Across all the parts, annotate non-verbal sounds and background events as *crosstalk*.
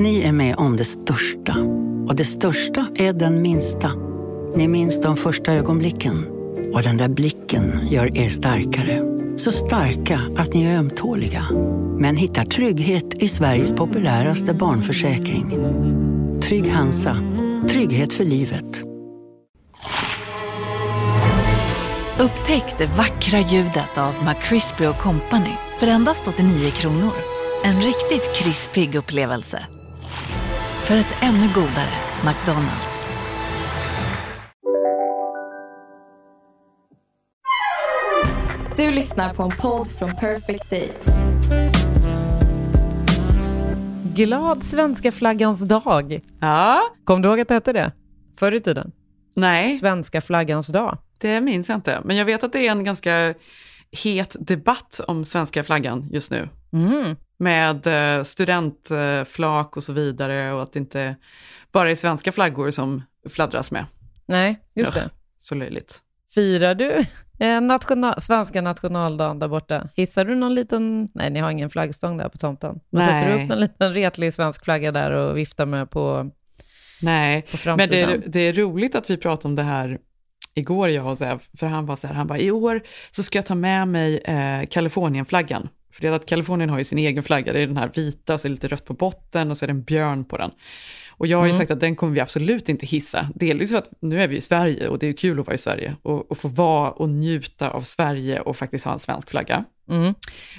Ni är med om det största. Och det största är den minsta. Ni minns de första ögonblicken. Och den där blicken gör er starkare. Så starka att ni är ömtåliga. Men hittar trygghet i Sveriges populäraste barnförsäkring. Trygg Hansa. Trygghet för livet. Upptäck det vackra ljudet av McCrispy Company för endast 89 kronor. En riktigt krispig upplevelse. För ett ännu godare McDonalds. Du lyssnar på en podd från Perfect Day. Glad svenska flaggans dag. Ja, Kom du ihåg att det hette det? Förr i tiden. nej, Svenska flaggans dag. det minns jag inte. Men jag vet att det är en ganska het debatt om svenska flaggan just nu. Mm. Med eh, studentflak och så vidare och att det inte bara är svenska flaggor som fladdras med. Nej, just det. Så löjligt. Firar du eh, national, svenska nationaldagen där borta? Hissar du någon liten... Nej, ni har ingen flaggstång där på tomten. Men Nej. sätter du upp en liten retlig svensk flagga där och viftar med på, Nej, på men framsidan? det är, det är roligt att vi pratade om det här igår, jag och Zev, för han var så här, han bara, i år så ska jag ta med mig eh, Kalifornienflaggan. För det är att Kalifornien har ju sin egen flagga, det är den här vita och så är det lite rött på botten och så är det en björn på den. Och jag har ju Mm. sagt att den kommer vi absolut inte hissa. Delvis för att nu är vi i Sverige och det är kul att vara i Sverige och, och få vara och njuta av Sverige och faktiskt ha en svensk flagga. Mm.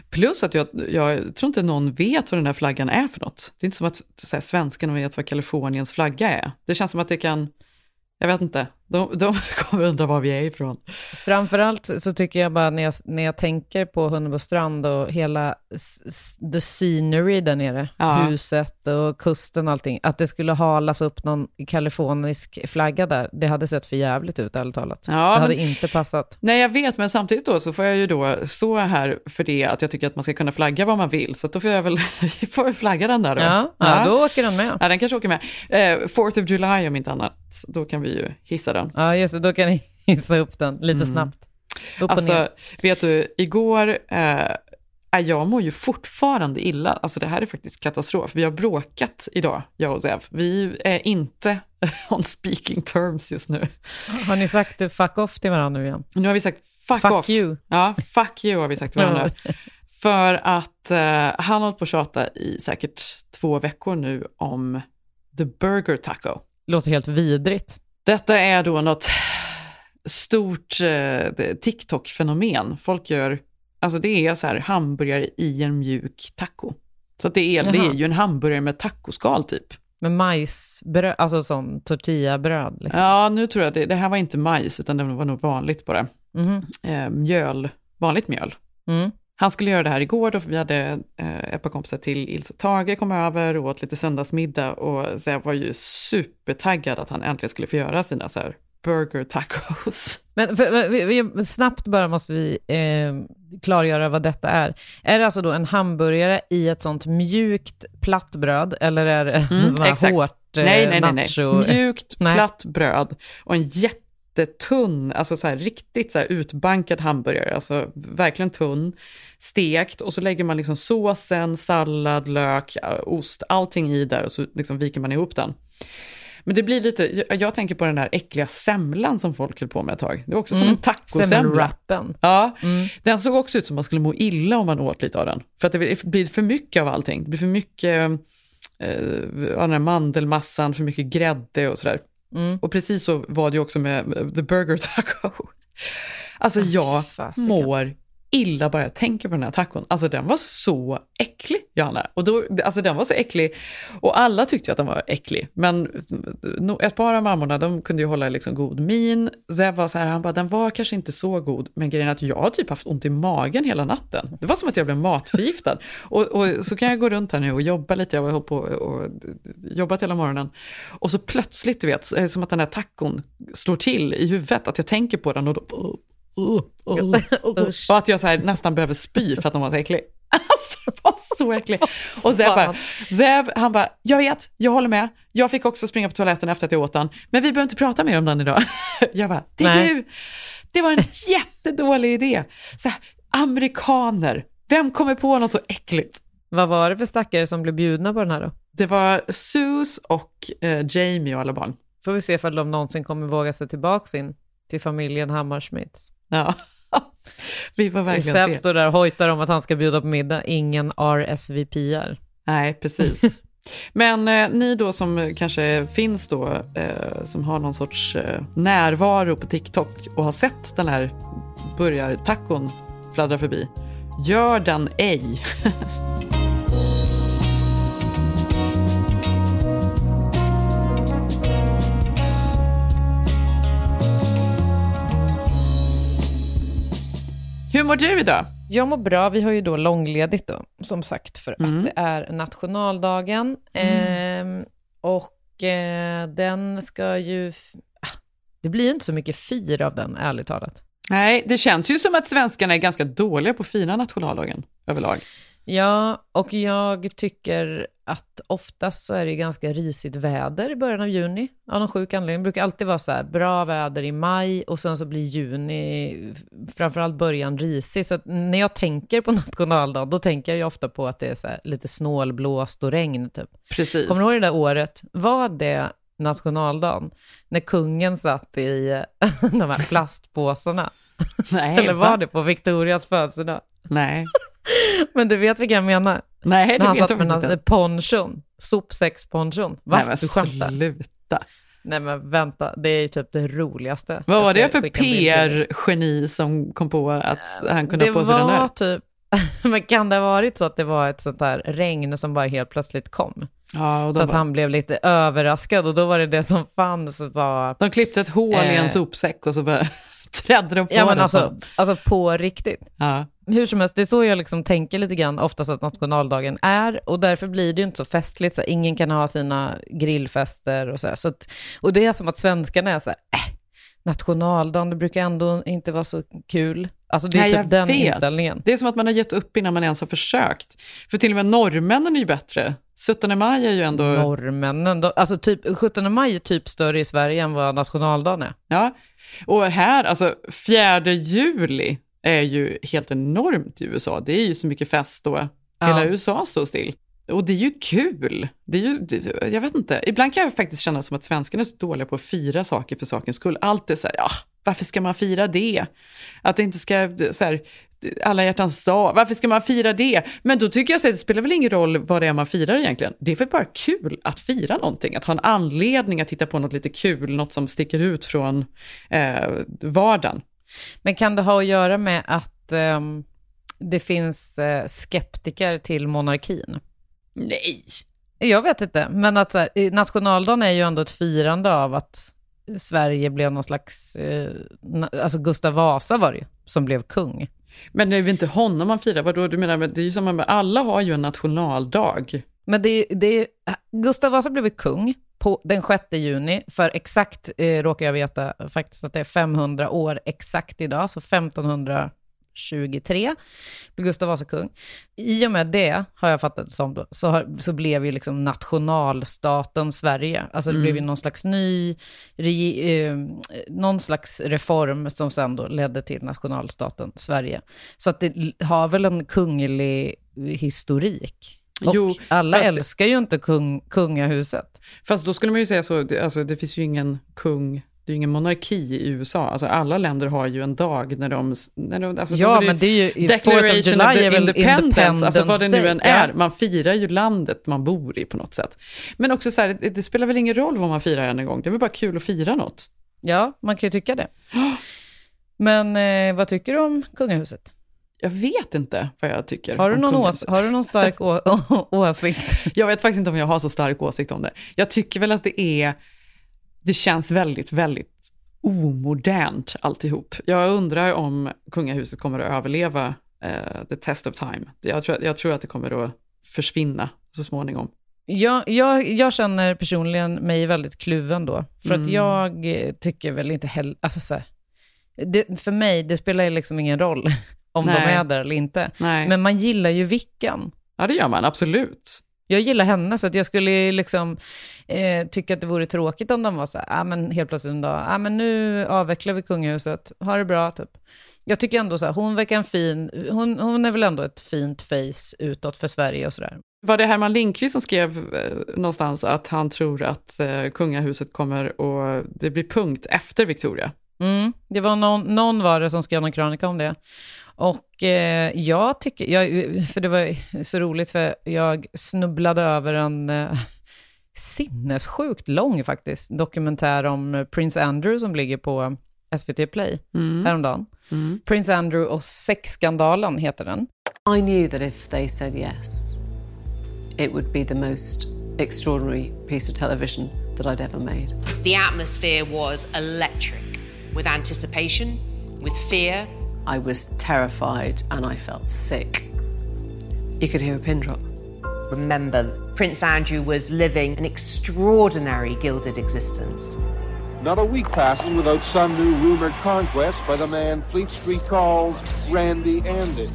Plus att jag, jag tror inte någon vet vad den här flaggan är för något. Det är inte som att så här, svenskarna vet vad Kaliforniens flagga är. Det känns som att det kan, jag vet inte, de, de *laughs* kommer undra var vi är ifrån. Framförallt så tycker jag bara när jag, när jag tänker på Hunnebostrand och hela the scenery där nere, Ja. huset och kusten och allting, att det skulle halas upp någon kalifornisk flagga där, det hade sett för jävligt ut ärligt talat. Ja, det hade men- inte passat. Nej, jag vet, men samtidigt då så får jag ju då stå här för det att jag tycker att man ska kunna flagga vad man vill, så då får jag väl *laughs* får flagga den där då. Ja, ja. då åker den med. Ja, den kanske åker med. Eh, Fourth of July om inte annat, då kan vi ju hissa den. Ja, just det, då kan ni *laughs* hissa upp den lite snabbt. Upp Alltså, ner. vet du, igår, eh, äh, jag mår ju fortfarande illa. Alltså det här är faktiskt katastrof. Vi har bråkat idag, jag och Zev. Vi är inte *laughs* on speaking terms just nu. Har ni sagt fuck off till varandra nu igen? Nu har vi sagt fuck, Fuck off. you. Ja, fuck you har vi sagt till varandra. *laughs* För att eh, han har hållit på att tjata i säkert två veckor nu om the burger taco. Låter helt vidrigt. Detta är då något stort eh, TikTok-fenomen. Folk gör, alltså det är så här hamburgare i en mjuk taco. Så att det, är, det är ju en hamburgare med tacoskal typ. Med majsbröd, alltså som tortillabröd. Liksom. Ja, nu tror jag det, det här var inte majs utan det var nog vanligt bara. Mhm. Eh, mjöl, vanligt mjöl. Mm. Han skulle göra det här igår då, för vi hade eh, ett par kompisar till Ilse och Tage kom över och åt lite söndagsmiddag och så jag var ju supertaggad att han äntligen skulle få göra sina så här burger tacos. *laughs* Men för, vi, vi, snabbt bara måste vi eh, klargöra vad detta är. Är det alltså då en hamburgare i ett sånt mjukt platt bröd eller är det Mm, sån här exakt. hårt eh, nej, nej, nej, *laughs* nej. Mjukt, Nej. platt bröd och en jättetunn, alltså så här riktigt så här utbankad hamburgare, alltså verkligen tunn, stekt och så lägger man liksom såsen, sallad, lök, ost, allting i där och så liksom viker man ihop den. Men det blir lite, jag, tänker på den där äckliga semlan som folk höll på med ett tag. Det är också som Mm. en tacosemla. Ja, Mm. den såg också ut som man skulle må illa om man åt lite av den. För att det blir för mycket av allting. Det blir för mycket eh, av den här mandelmassan, för mycket grädde och sådär. Mm. Och precis så var det ju också med med the burger taco. *laughs* Alltså jag fasiken. mår illa bara jag tänker på den här tacon. Alltså den var så äcklig, Johanna. Och då, alltså den var så äcklig. Och alla tyckte ju att den var äcklig. Men ett par av mammorna, de kunde ju hålla liksom god min. Zev var så här, han bara, den var kanske inte så god. Men grejen är att jag har typ haft ont i magen hela natten. Det var som att jag blev matförgiftad. *laughs* och, och så kan jag gå runt här nu och jobba lite. Jag har hållit på och jobbat hela morgonen. Och så plötsligt, du vet, som att den här tacon slår till i huvudet. Att jag tänker på den och då... Usch. Och att jag så här nästan behöver spy för att den var så äcklig. *laughs* Alltså, den var så äcklig. Och Zev bara, Zev, han bara, jag vet, jag håller med. Jag fick också springa på toaletten efter att jag åt den. Men vi behöver inte prata mer om den idag. *laughs* Jag bara, det är Nej. du. Det var en *laughs* jättedålig idé. Så här, amerikaner, vem kommer på något så äckligt? Vad var det för stackare som blev bjudna på den här då? Det var Sus och eh, Jamie och alla barn. Får vi se ifall de någonsin kommer våga sig tillbaka in till familjen Hammarsmiths. Ja. *laughs* vi får verkligen Seb se. står där och hojtar om att han ska bjuda på middag, ingen RSVPR. Nej, precis. *laughs* Men eh, ni då som kanske finns då, eh, som har någon sorts eh, närvaro på TikTok och har sett den här burgartacon fladdra förbi, gör den ej. *laughs* Hur mår du idag? Jag mår bra, vi har ju då långledigt då, som sagt, för Mm. att det är nationaldagen. Ehm, och eh, den ska ju... ah, Det blir ju inte så mycket fir av den, ärligt talat. Nej, det känns ju som att svenskarna är ganska dåliga på att fira nationaldagen överlag. Ja, och jag tycker att oftast så är det ju ganska risigt väder i början av juni. Av någon sjuk anledning. Det brukar alltid vara så här bra väder i maj och sen så blir juni, framförallt början, risig. Så när jag tänker på nationaldagen, då tänker jag ju ofta på att det är så lite snålblåst och regn typ. Precis. Kommer du ihåg det där året? Var det nationaldagen? När kungen satt i *laughs* de här plastpåsarna? Nej, Eller va? var det på Victorias födelsedag? Nej. *laughs* Men du vet vilka jag menar? Nej, När det han vet satt jag med den inte. ponchon, sopsäcksponchon. Va? Nej, men du skämtar? sluta. Nej men vänta, det är typ det roligaste. Vad Jag var ska det för skicka en bild till dig. PR-geni som kom på att han kunde Det ha på sig den var där? typ, *laughs* men kan det ha varit så att det var ett sånt där regn som bara helt plötsligt kom? Ja, och Så de, att bara, han blev lite överraskad och då var det det som fanns var... de klippte ett hål i en Eh. sopsäck och så bara *laughs* trädde de på Ja men den. alltså, alltså på riktigt. ja. Hur som helst, det är så jag liksom tänker lite grann oftast att nationaldagen är och därför blir det ju inte så festligt, så ingen kan ha sina grillfester och så. Så att, och det är som att svenskarna är så här, äh, nationaldagen, det brukar ändå inte vara så kul. Alltså det är Nej, typ den vet. inställningen. Det är som att man har gett upp innan man ens har försökt. För till och med norrmännen är ju bättre. 17 maj är ju ändå... Norrmännen, alltså typ 17 maj är typ större i Sverige än vad nationaldagen är. Ja, och här, alltså 4 juli är ju helt enormt i USA. Det är ju så mycket fest då hela Ja. USA står still. Och det är ju kul. Det är ju, det, jag vet inte, ibland kan jag faktiskt känna som att svenskarna är så dåliga på att fira saker för sakens skull. Allt är så här, ja, varför ska man fira det? Att det inte ska, så här, alla hjärtans dag, varför ska man fira det? Men då tycker jag att det spelar väl ingen roll vad det är man firar egentligen. Det är väl bara kul att fira någonting, att ha en anledning att hitta på något lite kul, något som sticker ut från eh, vardagen. Men kan det ha att göra med att ehm, det finns eh, skeptiker till monarkin? Nej. Jag vet inte, men att så här, nationaldagen är ju ändå ett firande av att Sverige blev någon slags, eh, alltså Gustav Vasa var det ju, som blev kung. Men det är väl inte honom man firar? Vadå, du menar, men det är ju som att alla har ju en nationaldag. Men det, det, Gustav Vasa blev kung på den 6 juni, för exakt eh, råkar jag veta faktiskt att det är 500 år exakt idag, så 1523 blev Gustav Vasa kung. I och med det, har jag fattat det som, då, så, har, så blev ju liksom nationalstaten Sverige. Alltså det blev ju någon slags ny, regi, eh, någon slags reform som sen då ledde till nationalstaten Sverige. Så att det har väl en kunglig historik. Och Jo, alla fast- älskar ju inte kung, kungahuset. Fast då skulle man ju säga så, alltså, det finns ju ingen kung, det är ju ingen monarki i USA. Alltså, alla länder har ju en dag när de... När de alltså, ja, ju men det är ju... Declaration of, July the Independence, alltså vad det nu än är. Ja. Man firar ju landet man bor i på något sätt. Men också så här, det, det spelar väl ingen roll vad man firar en gång, det är väl bara kul att fira något. Ja, man kan ju tycka det. *gasps* Men eh, vad tycker du om kungahuset? Jag vet inte vad jag tycker Har du någon, ås- har du någon stark *laughs* åsikt? Jag vet faktiskt inte om jag har så stark åsikt om det. Jag tycker väl att det är, det känns väldigt, väldigt omodernt alltihop. Jag undrar om kungahuset kommer att överleva eh, the test of time. Jag tror, jag tror att det kommer att försvinna så småningom. Jag, jag, jag känner personligen mig väldigt kluven då. För Mm. att jag tycker väl inte heller... Alltså så här, det, för mig, det spelar liksom ingen roll om de Nej. är där eller inte. Nej, Men man gillar ju Vickan. ja det gör man absolut. Jag gillar henne, så att jag skulle liksom eh, tycka att det vore tråkigt om de var så här, ah, men helt plötsligt en dag, ah, men nu avvecklar vi kungahuset, ha det bra, typ. Jag tycker ändå så här, hon verkar en fin, hon, hon är väl ändå ett fint face utåt för Sverige och sådär. Var det Herman Lindqvist som skrev eh, någonstans att han tror att eh, kungahuset kommer och det blir punkt efter Victoria? Mm, det var någon, någon var det som skrev någon krönika om det. Och eh, jag tycker, jag, för det var så roligt för jag snubblade över en eh, sinnessjukt lång faktiskt dokumentär om Prince Andrew som ligger på SVT Play Mm. häromdagen. Mm. Prince Andrew och sexskandalen heter den. I knew that if they said yes, it would be the most extraordinary piece of television that I'd ever made. The atmosphere was electric with anticipation, with fear. I was terrified and I felt sick. You could hear a pin drop. Remember, Prince Andrew was living an extraordinary gilded existence. Not a week passes without some new rumored conquest by the man Fleet Street calls Randy Andy.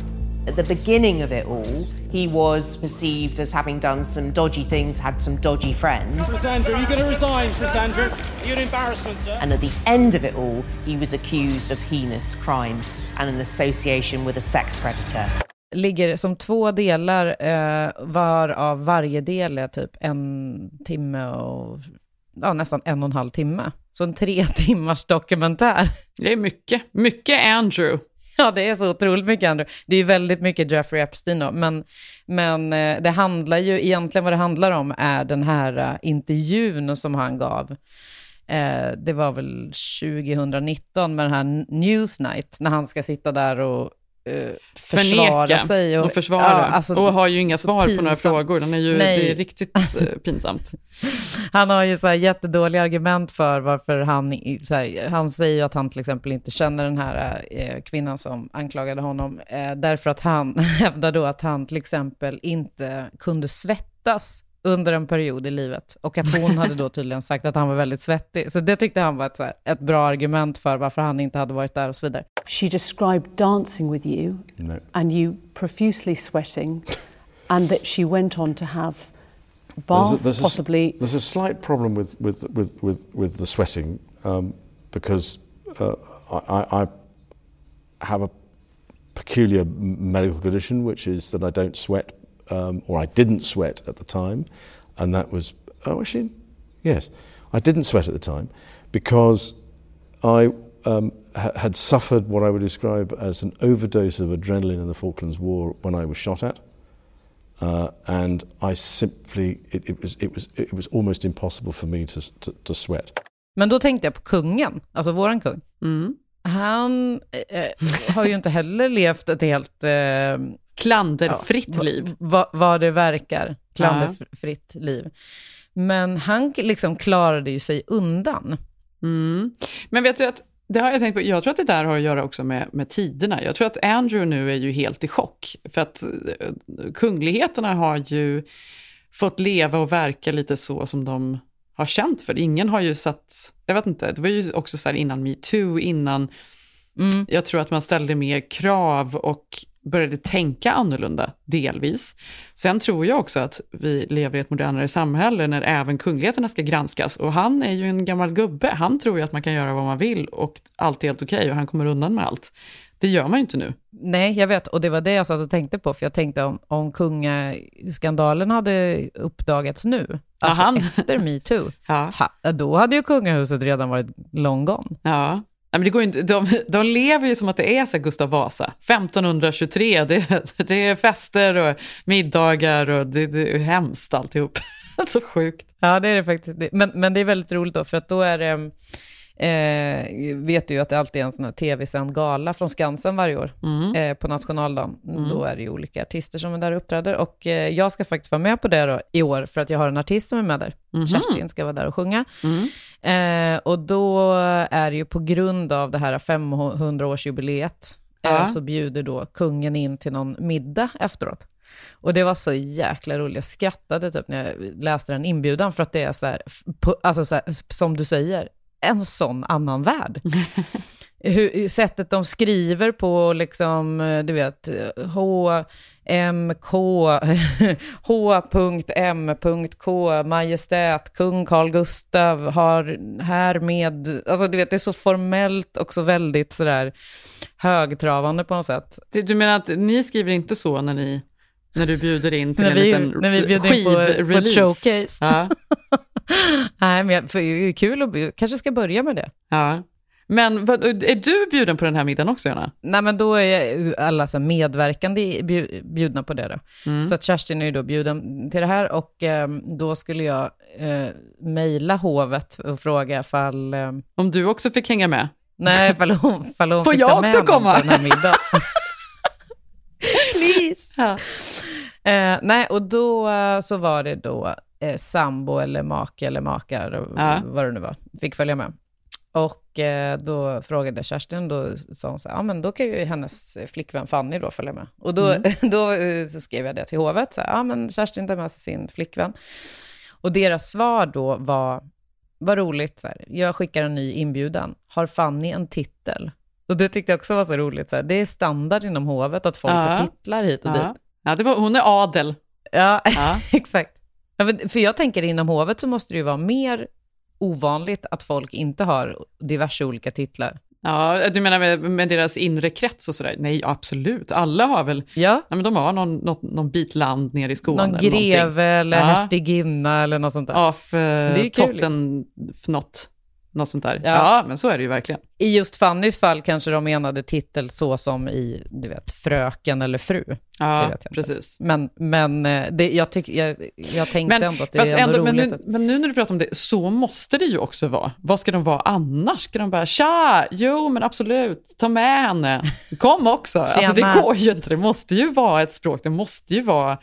At the beginning of it all, he was perceived as having done some dodgy things, had some dodgy friends. Prince Andrew, you're going to resign, Prince Andrew. You're an embarrassment, sir. And at the end of it all, he was accused of heinous crimes and an association with a sex predator. Ligger som två delar, eh, varav varje del är typ en timme och ja, nästan en och en halv timme. Så en tre *laughs* timmars dokumentär. Det är mycket, mycket Andrew. *laughs* Ja, det är så otroligt mycket Andrew. Det är ju väldigt mycket Jeffrey Epstein då, men, men eh, det handlar ju, egentligen vad det handlar om är den här eh, intervjun som han gav. Eh, det var väl 2019 med den här Newsnight, när han ska sitta där och eh, försvara Förneka sig. och, försvara. ja, alltså, och har ju inga svar på några pinsamt. frågor. Den är ju, Nej. det är riktigt eh, pinsamt. *laughs* Han har ju så här jättedåliga argument för varför han, så här, han säger ju att han till exempel inte känner den här eh, kvinnan som anklagade honom, eh, därför att han *laughs* hävdar då att han till exempel inte kunde svettas under en period i livet och att hon hade då tydligen sagt att han var väldigt svettig. Så det tyckte han var ett, så här, ett bra argument för varför han inte hade varit där och så vidare. She described dancing with you No. and you profusely sweating, and that she went on to have There's a, there's, possibly. a, there's a slight problem with, with, with, with, with the sweating um, because uh, I, I I have a peculiar medical condition, which is that I don't sweat, um, or I didn't sweat at the time, and that was oh actually yes, I didn't sweat at the time because I um, ha- had suffered what I would describe as an overdose of adrenaline in the Falklands War when I was shot at. Uh, and I simply, it, it, was, it, was, it was almost impossible for me to, to, to sweat. Men då tänkte jag på kungen, alltså våran kung. Mm. Han eh, har ju inte heller levt ett helt... Eh, Klanderfritt va- liv. va- vad det verkar, klanderfritt liv. Men han liksom klarade ju sig undan. Mm. Men vet du att, det har jag tänkt på, jag tror att det där har att göra också med, med tiderna. Jag tror att Andrew nu är ju helt i chock. För att eh, kungligheterna har ju fått leva och verka lite så som de har känt för. Ingen har ju satt, jag vet inte, det var ju också så här innan metoo, innan Mm. jag tror att man ställde mer krav och började tänka annorlunda, delvis. Sen tror jag också att vi lever i ett modernare samhälle när även kungligheterna ska granskas. Och han är ju en gammal gubbe, han tror ju att man kan göra vad man vill och allt är helt okej och han kommer undan med allt. Det gör man ju inte nu. Nej, jag vet, och det var det jag satt och tänkte på, för jag tänkte om, om kungaskandalen hade uppdagats nu, alltså han- efter *laughs* metoo, Ja. ha, då hade ju kungahuset redan varit long gone. Ja. Nej, men det går inte, de, de lever ju som att det är så Gustav Vasa, 1523, det, det är fester och middagar och det, det är hemskt alltihop. *laughs* så sjukt. Ja, det är det faktiskt. Men, men det är väldigt roligt då, för att då är det, eh, vet du ju att det alltid är en sån här tv-sänd gala från Skansen varje år eh, på nationaldagen. Då är det ju olika artister som är där och uppträder. Och eh, jag ska faktiskt vara med på det då, i år, för att jag har en artist som är med där. Kerstin ska vara där och sjunga. Eh, och då är det ju på grund av det här 500-årsjubileet, eh, Ja. så bjuder då kungen in till någon middag efteråt. Och det var så jäkla roligt. Jag skrattade typ när jag läste den inbjudan, för att det är så här, alltså så här, som du säger, en sån annan värld. *laughs* Hur, sättet de skriver på, liksom, eh, du vet, H, M, K, *laughs* H.M.K, Majestät, kung Carl Gustav har härmed, alltså du vet, det är så formellt och så väldigt sådär högtravande på något sätt. Du menar att ni skriver inte så när ni När du bjuder in till *laughs* När en vi, liten när vi bjuder in på, på ett showcase. Ja, *laughs* Nej, men det är kul att kanske ska börja med det. ja. Men vad, är du bjuden på den här middagen också, Jonna? Nej, men då är alla så medverkande bju- bjudna på det då. Mm. Så att Kerstin är ju då bjuden till det här och eh, då skulle jag eh, mejla hovet och fråga ifall... Eh, Om du också fick hänga med? nej, ifall hon, ifall hon Får fick jag ta också komma? på den här middagen. *laughs* Please! Ja. Eh, nej, och då eh, så var det då eh, sambo eller make eller makar, Ja. vad det nu var, fick följa med. Och eh, då frågade Kerstin, då sa hon så här, ja men då kan ju hennes flickvän Fanny då följa med. Och då, *laughs* då eh, skrev jag det till hovet, så här, ja men Kerstin tar med sig sin flickvän. Och deras svar då var, vad roligt, så här, jag skickar en ny inbjudan, har Fanny en titel? Och det tyckte jag också var så roligt, så här, det är standard inom hovet att folk Ja. har titlar hit och dit. Ja. Ja, det var, hon är adel. Ja, Ja. *laughs* exakt. Ja, För jag tänker inom hovet så måste det ju vara mer ovanligt att folk inte har diverse olika titlar. Ja, du menar med, med deras inre krets och sådär? Nej, absolut. Alla har väl, Ja, ja, men de har någon, någon, någon bit land nere i Skåne. någon eller greve eller Ja. hertiginna eller något sånt där. Af, eh. Totten, något, något sånt där. Ja. Ja. men så är det ju verkligen. I just Fannys fall kanske de menade titel så som i, du vet, fröken eller fru. Ja, precis. Men, men eh, det, jag, tyck, jag, jag tänkte Men, ändå att det är ändå, ändå, men, roligt. nu, att, men nu när du pratar om det, så måste det ju också vara. Vad ska de vara annars? Ska de bara, tja, jo men absolut, ta med henne, kom också. *laughs* Alltså det går ju inte, det måste ju vara ett språk, det måste ju vara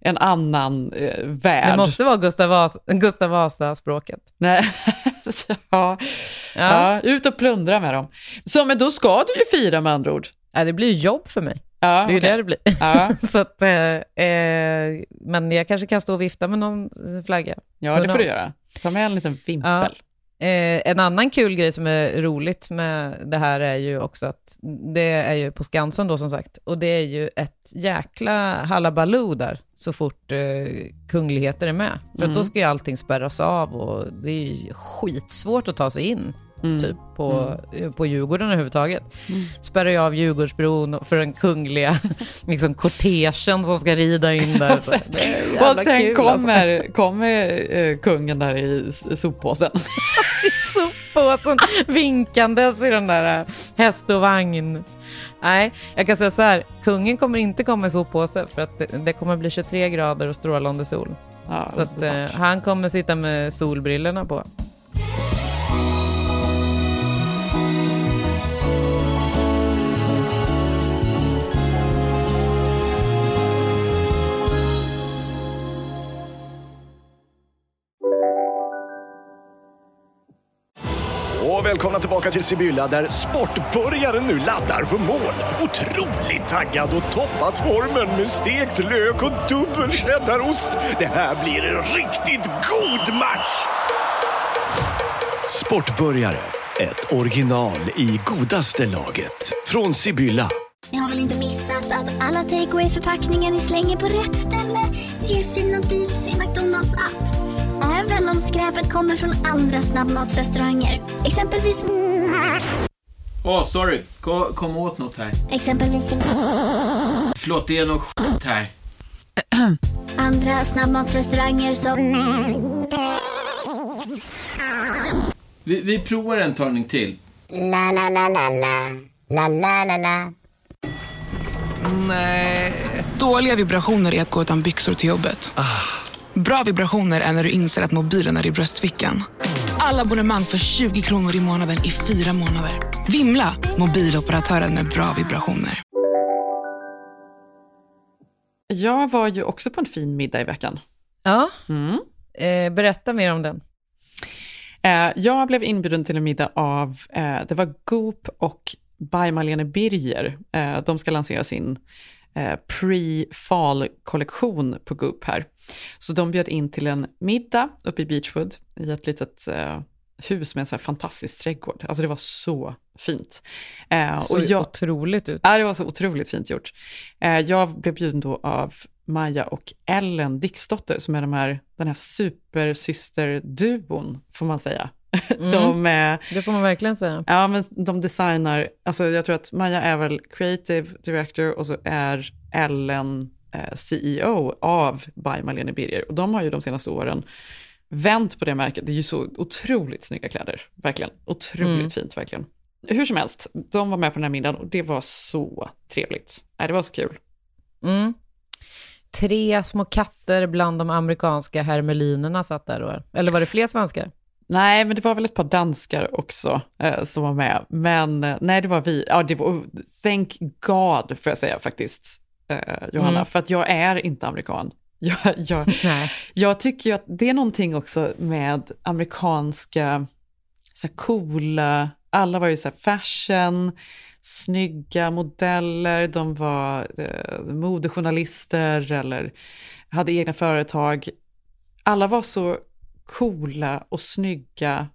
en annan eh, värld. det måste vara Gustav, Vasa, Gustav Vasa-språket. Nej. *laughs* ja. Ja. ut och plundra med dem. Så men då ska du ju fira med andra ord. Ja, det blir ju jobb för mig. Ja, Det är ju okej. det det blir. Ja. *laughs* så att, eh, eh, men jag kanske kan stå och vifta med någon flagga. Ja, det får du göra. Ta med en liten vimpel. Ja. Eh, en annan kul grej som är roligt med det här är ju också att det är ju på Skansen då som sagt, och det är ju ett jäkla halabaloo där så fort eh, kungligheter är med. För Mm. då ska ju allting spärras av och det är ju skitsvårt att ta sig in Mm. typ på, eh, på Djurgården överhuvudtaget. Spärrar ju av Djurgårdsbron för den kungliga *laughs* liksom, kortegen som ska rida in där. *laughs* Så Och sen kul, kommer, kommer eh, kungen där i soppåsen. *laughs* soppåsen vinkandes i den där äh, häst och vagn. Nej, jag kan säga så här, kungen kommer inte komma i soppåse för att det, kommer bli 23 grader och strålande sol. Ja, så att, eh, han kommer sitta med solbrillorna på. Tillbaka till Sibylla där sportbörjaren nu laddar för mål. Otroligt taggad och toppat formen med stekt lök och dubbel cheddarost. Det här blir en riktigt god match! Sportbörjare, ett original i godaste laget. Från Sibylla. Ni har väl inte missat att alla takeaway förpackningar ni slänger på rätt ställe ger fina deals i McDonalds app. Även om skräpet kommer från andra snabbmatsrestauranger. Exempelvis... Åh, sorry. Kom, kom åt något här. Exempelvis... Förlåt, det är något skit här. Andra snabbmatsrestauranger som... Vi, vi provar en talning till. La, la, la, la, la. La, la, la, la. Nej. Dåliga vibrationer är att gå utan byxor till jobbet. Bra vibrationer är när du inser att mobilen är i bröstfickan. Alla abonnemang för 20 kronor i månaden i fyra månader. Vimla! Mobiloperatören med bra vibrationer. Jag var ju också på en fin middag i veckan. Ja, Mm. eh, berätta mer om den. Eh, jag blev inbjuden till en middag av, eh, det var Goop och by Marlene Birger. Eh, de ska lansera sin pre-fall-kollektion på Goop här. Så de bjöd in till en middag uppe i Beachwood i ett litet eh, hus med en så här fantastisk trädgård. Alltså det var så fint. Eh, Så och jag, otroligt ut. Ja, det var så otroligt fint gjort. Eh, jag blev bjuden då av Maja och Ellen Dixdotter som är de här, den här supersysterduon, får man säga. *laughs* Mm. De, Det får man verkligen säga. ja, men de designar, alltså jag tror att Maja är väl creative director och så är Ellen eh, CEO av By Malene Birger. Och de har ju de senaste åren vänt på det märket. Det är ju så otroligt snygga kläder, verkligen. Otroligt Mm. fint, verkligen. Hur som helst, de var med på den här middagen och det var så trevligt. Nej, det var så kul. Mm. Tre små katter bland de amerikanska hermelinerna satt där då. Eller var det fler svenskar? Nej, men det var väl ett par danskar också eh, som var med. Men eh, nej, det var vi. Ja, det var, thank God, får jag säga faktiskt, eh, Johanna. Mm. För att jag är inte amerikan. *laughs* Jag, jag, jag tycker ju att det är någonting också med amerikanska, så här coola, alla var ju så här fashion, snygga modeller, de var eh, modejournalister eller hade egna företag. Alla var så coola och snygga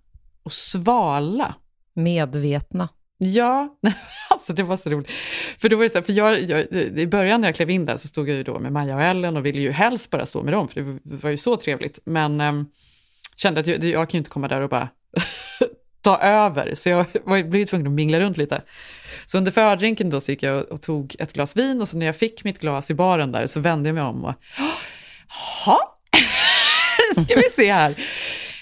och svala. Medvetna. Ja, *laughs* alltså det var så roligt. För då var det så här, för jag, jag, i början när jag klev in där så stod jag ju då med Maja och Ellen och ville ju helst bara stå med dem, för det var ju så trevligt. Men äm, kände att jag, jag kan ju inte komma där och bara *laughs* ta över, så jag *laughs* var, blev tvungen att mingla runt lite. Så under fördrinken då så gick jag och, och tog ett glas vin och så när jag fick mitt glas i baren där så vände jag mig om och, jaha, *laughs* ska vi se här.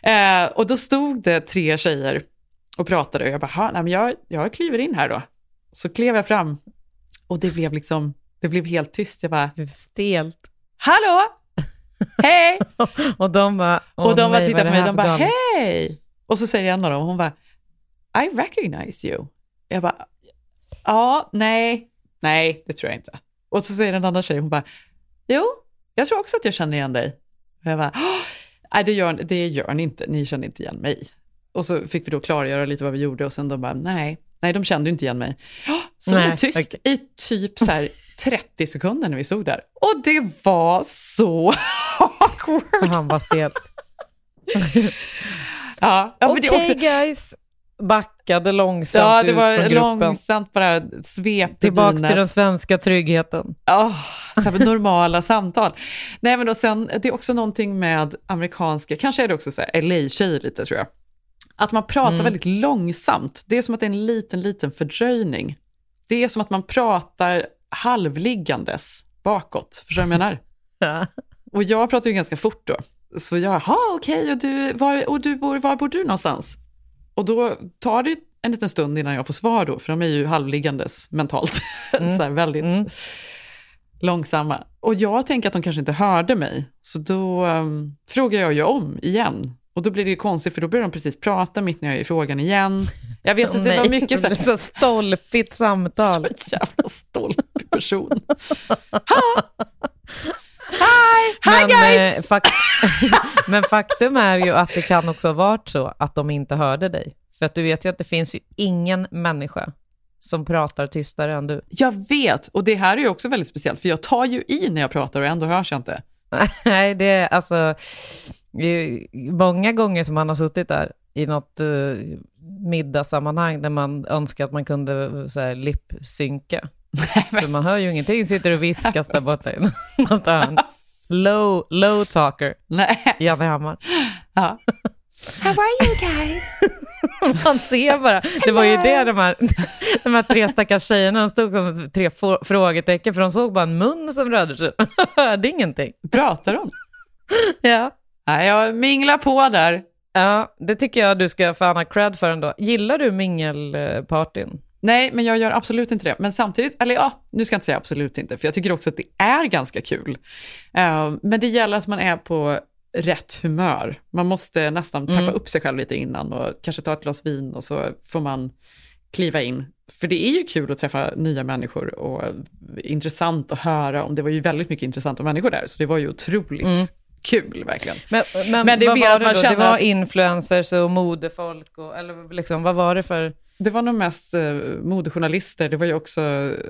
Eh, och då stod det tre tjejer och pratade och jag bara, "Ha, nej, men jag, jag kliver in här då. Så klev jag fram och det blev liksom, det blev helt tyst. Jag bara, Stelt. hallå, *laughs* hej! Och de bara, och de bara tittade på mig det de bara, hej! Och så säger en av dem, hon bara, I recognize you. Jag bara, ja, nej, nej, det tror jag inte. Och så säger en annan tjej, hon bara, jo, jag tror också att jag känner igen dig. Och jag bara, "Åh, nej, det gör, det gör ni inte, ni känner inte igen mig. Och så fick vi då klargöra lite vad vi gjorde och sen de bara, nej, nej, de kände inte igen mig. Så Nej, var det tyst i typ så här 30 sekunder när vi stod där. Och det var så *laughs* awkward. Han var stelt. Ja, ja, Okej också, guys, backade långsamt ja, det ut var från gruppen. långsamt bara svepte Tillbaka till den svenska tryggheten. Ja, så här *laughs* normala samtal. Nej, men då sen, det är också någonting med amerikanska, kanske är det också så här LA-tjejer lite tror jag. Att man pratar Mm. väldigt långsamt. Det är som att det är en liten, liten fördröjning. Det är som att man pratar halvliggandes bakåt. Förstår du vad jag menar? *laughs* Ja. Och jag pratar ju ganska fort då. Så jag, jaha okej, och, du, var, och du bor, var bor du någonstans? Och då tar det en liten stund innan jag får svar då, för de är ju halvliggandes mentalt. *laughs* Mm. så här väldigt långsamma. Och jag tänker att de kanske inte hörde mig, så då um, frågar jag ju om igen. Och då blir det ju konstigt, för då börjar de precis prata mitt när jag är i frågan igen. Jag vet *laughs* att det var mycket så här, *laughs* så stolpigt samtal. så jävla stolpig person. Hi! Hi men, guys! eh, fak- *laughs* men faktum är ju att det kan också ha varit så att de inte hörde dig. För att du vet ju att det finns ju ingen människa som pratar tystare än du. Jag vet, och det här är ju också väldigt speciellt, för jag tar ju i när jag pratar och ändå hörs jag inte. *laughs* Nej, det är alltså många gånger som man har suttit där i något uh, middagssammanhang där man önskar att man kunde så här, lip-synka. För man hör ju ingenting, sitter och viskas där borta i något hörn. Low, low talker, Nej. Janne Hammar. Ja. How are you guys? *laughs* Man ser bara. Det var ju det de här, *laughs* de här tre stackars tjejerna, de stod som tre få- frågetecken, för de såg bara en mun som rörde sig. *laughs* hörde ingenting. Pratar de? Ja. Nej, jag minglar på där. Ja, det tycker jag du ska fan ha cred för ändå. Gillar du mingelpartyn? Nej, men jag gör absolut inte det. Men samtidigt, eller ja, nu ska jag inte säga absolut inte, för jag tycker också att det är ganska kul. Eh, men det gäller att man är på rätt humör. Man måste nästan peppa Mm. upp sig själv lite innan och kanske ta ett glas vin och så får man kliva in. För det är ju kul att träffa nya människor och intressant att höra om, det var ju väldigt mycket intressanta människor där, så det var ju otroligt Mm. kul verkligen. Men, men, Men det är mer att man då? känner Det var influencers och modefolk, och, eller liksom, vad var det för... Det var nog mest eh, modejournalister, det var ju också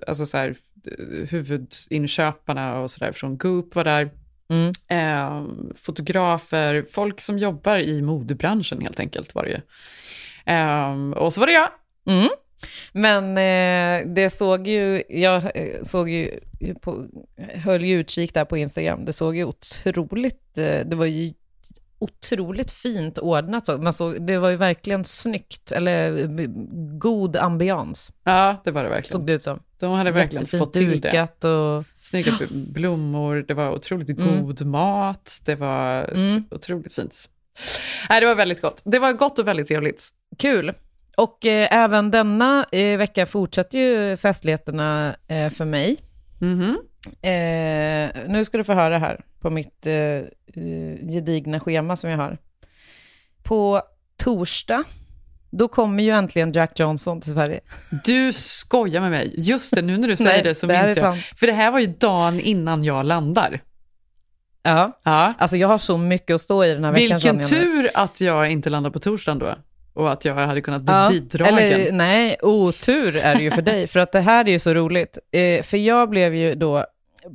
alltså, så här, eh, huvudinköparna och sådär från Goop var där. Mm. Eh, fotografer, folk som jobbar i modebranschen helt enkelt var det ju. Eh, och så var det jag. Mm. Men eh, det såg ju, jag eh, såg ju, på, höll ju utkik där på Instagram, det såg ju otroligt, eh, det var ju otroligt fint ordnat. Så. Man såg, det var ju verkligen snyggt, eller god ambians. Ja, det var det verkligen. Såg det ut som. De hade verkligen Jättefint fått till det. och... Snygga blommor, det var otroligt Mm. god mat, det var Mm. otroligt fint. Nej, det var väldigt gott. Det var gott och väldigt trevligt. Kul. Och eh, även denna eh, vecka fortsätter ju festligheterna eh, för mig. Mhm. Eh, nu ska du få höra här på mitt eh, eh, gedigna schema som jag har. På torsdag, då kommer ju äntligen Jack Johnson till Sverige. Du skojar med mig. Just det, nu när du säger Nej, det så det minns jag. sant. För det här var ju dagen innan jag landar. Ja. ja. Alltså jag har så mycket att stå i den här veckan. Vilken tur att jag inte landar på torsdagen då. Och att jag hade kunnat bli Ja, bidragen. Eller nej, otur är det ju för dig, *laughs* för att det här är ju så roligt. Eh, för jag blev ju då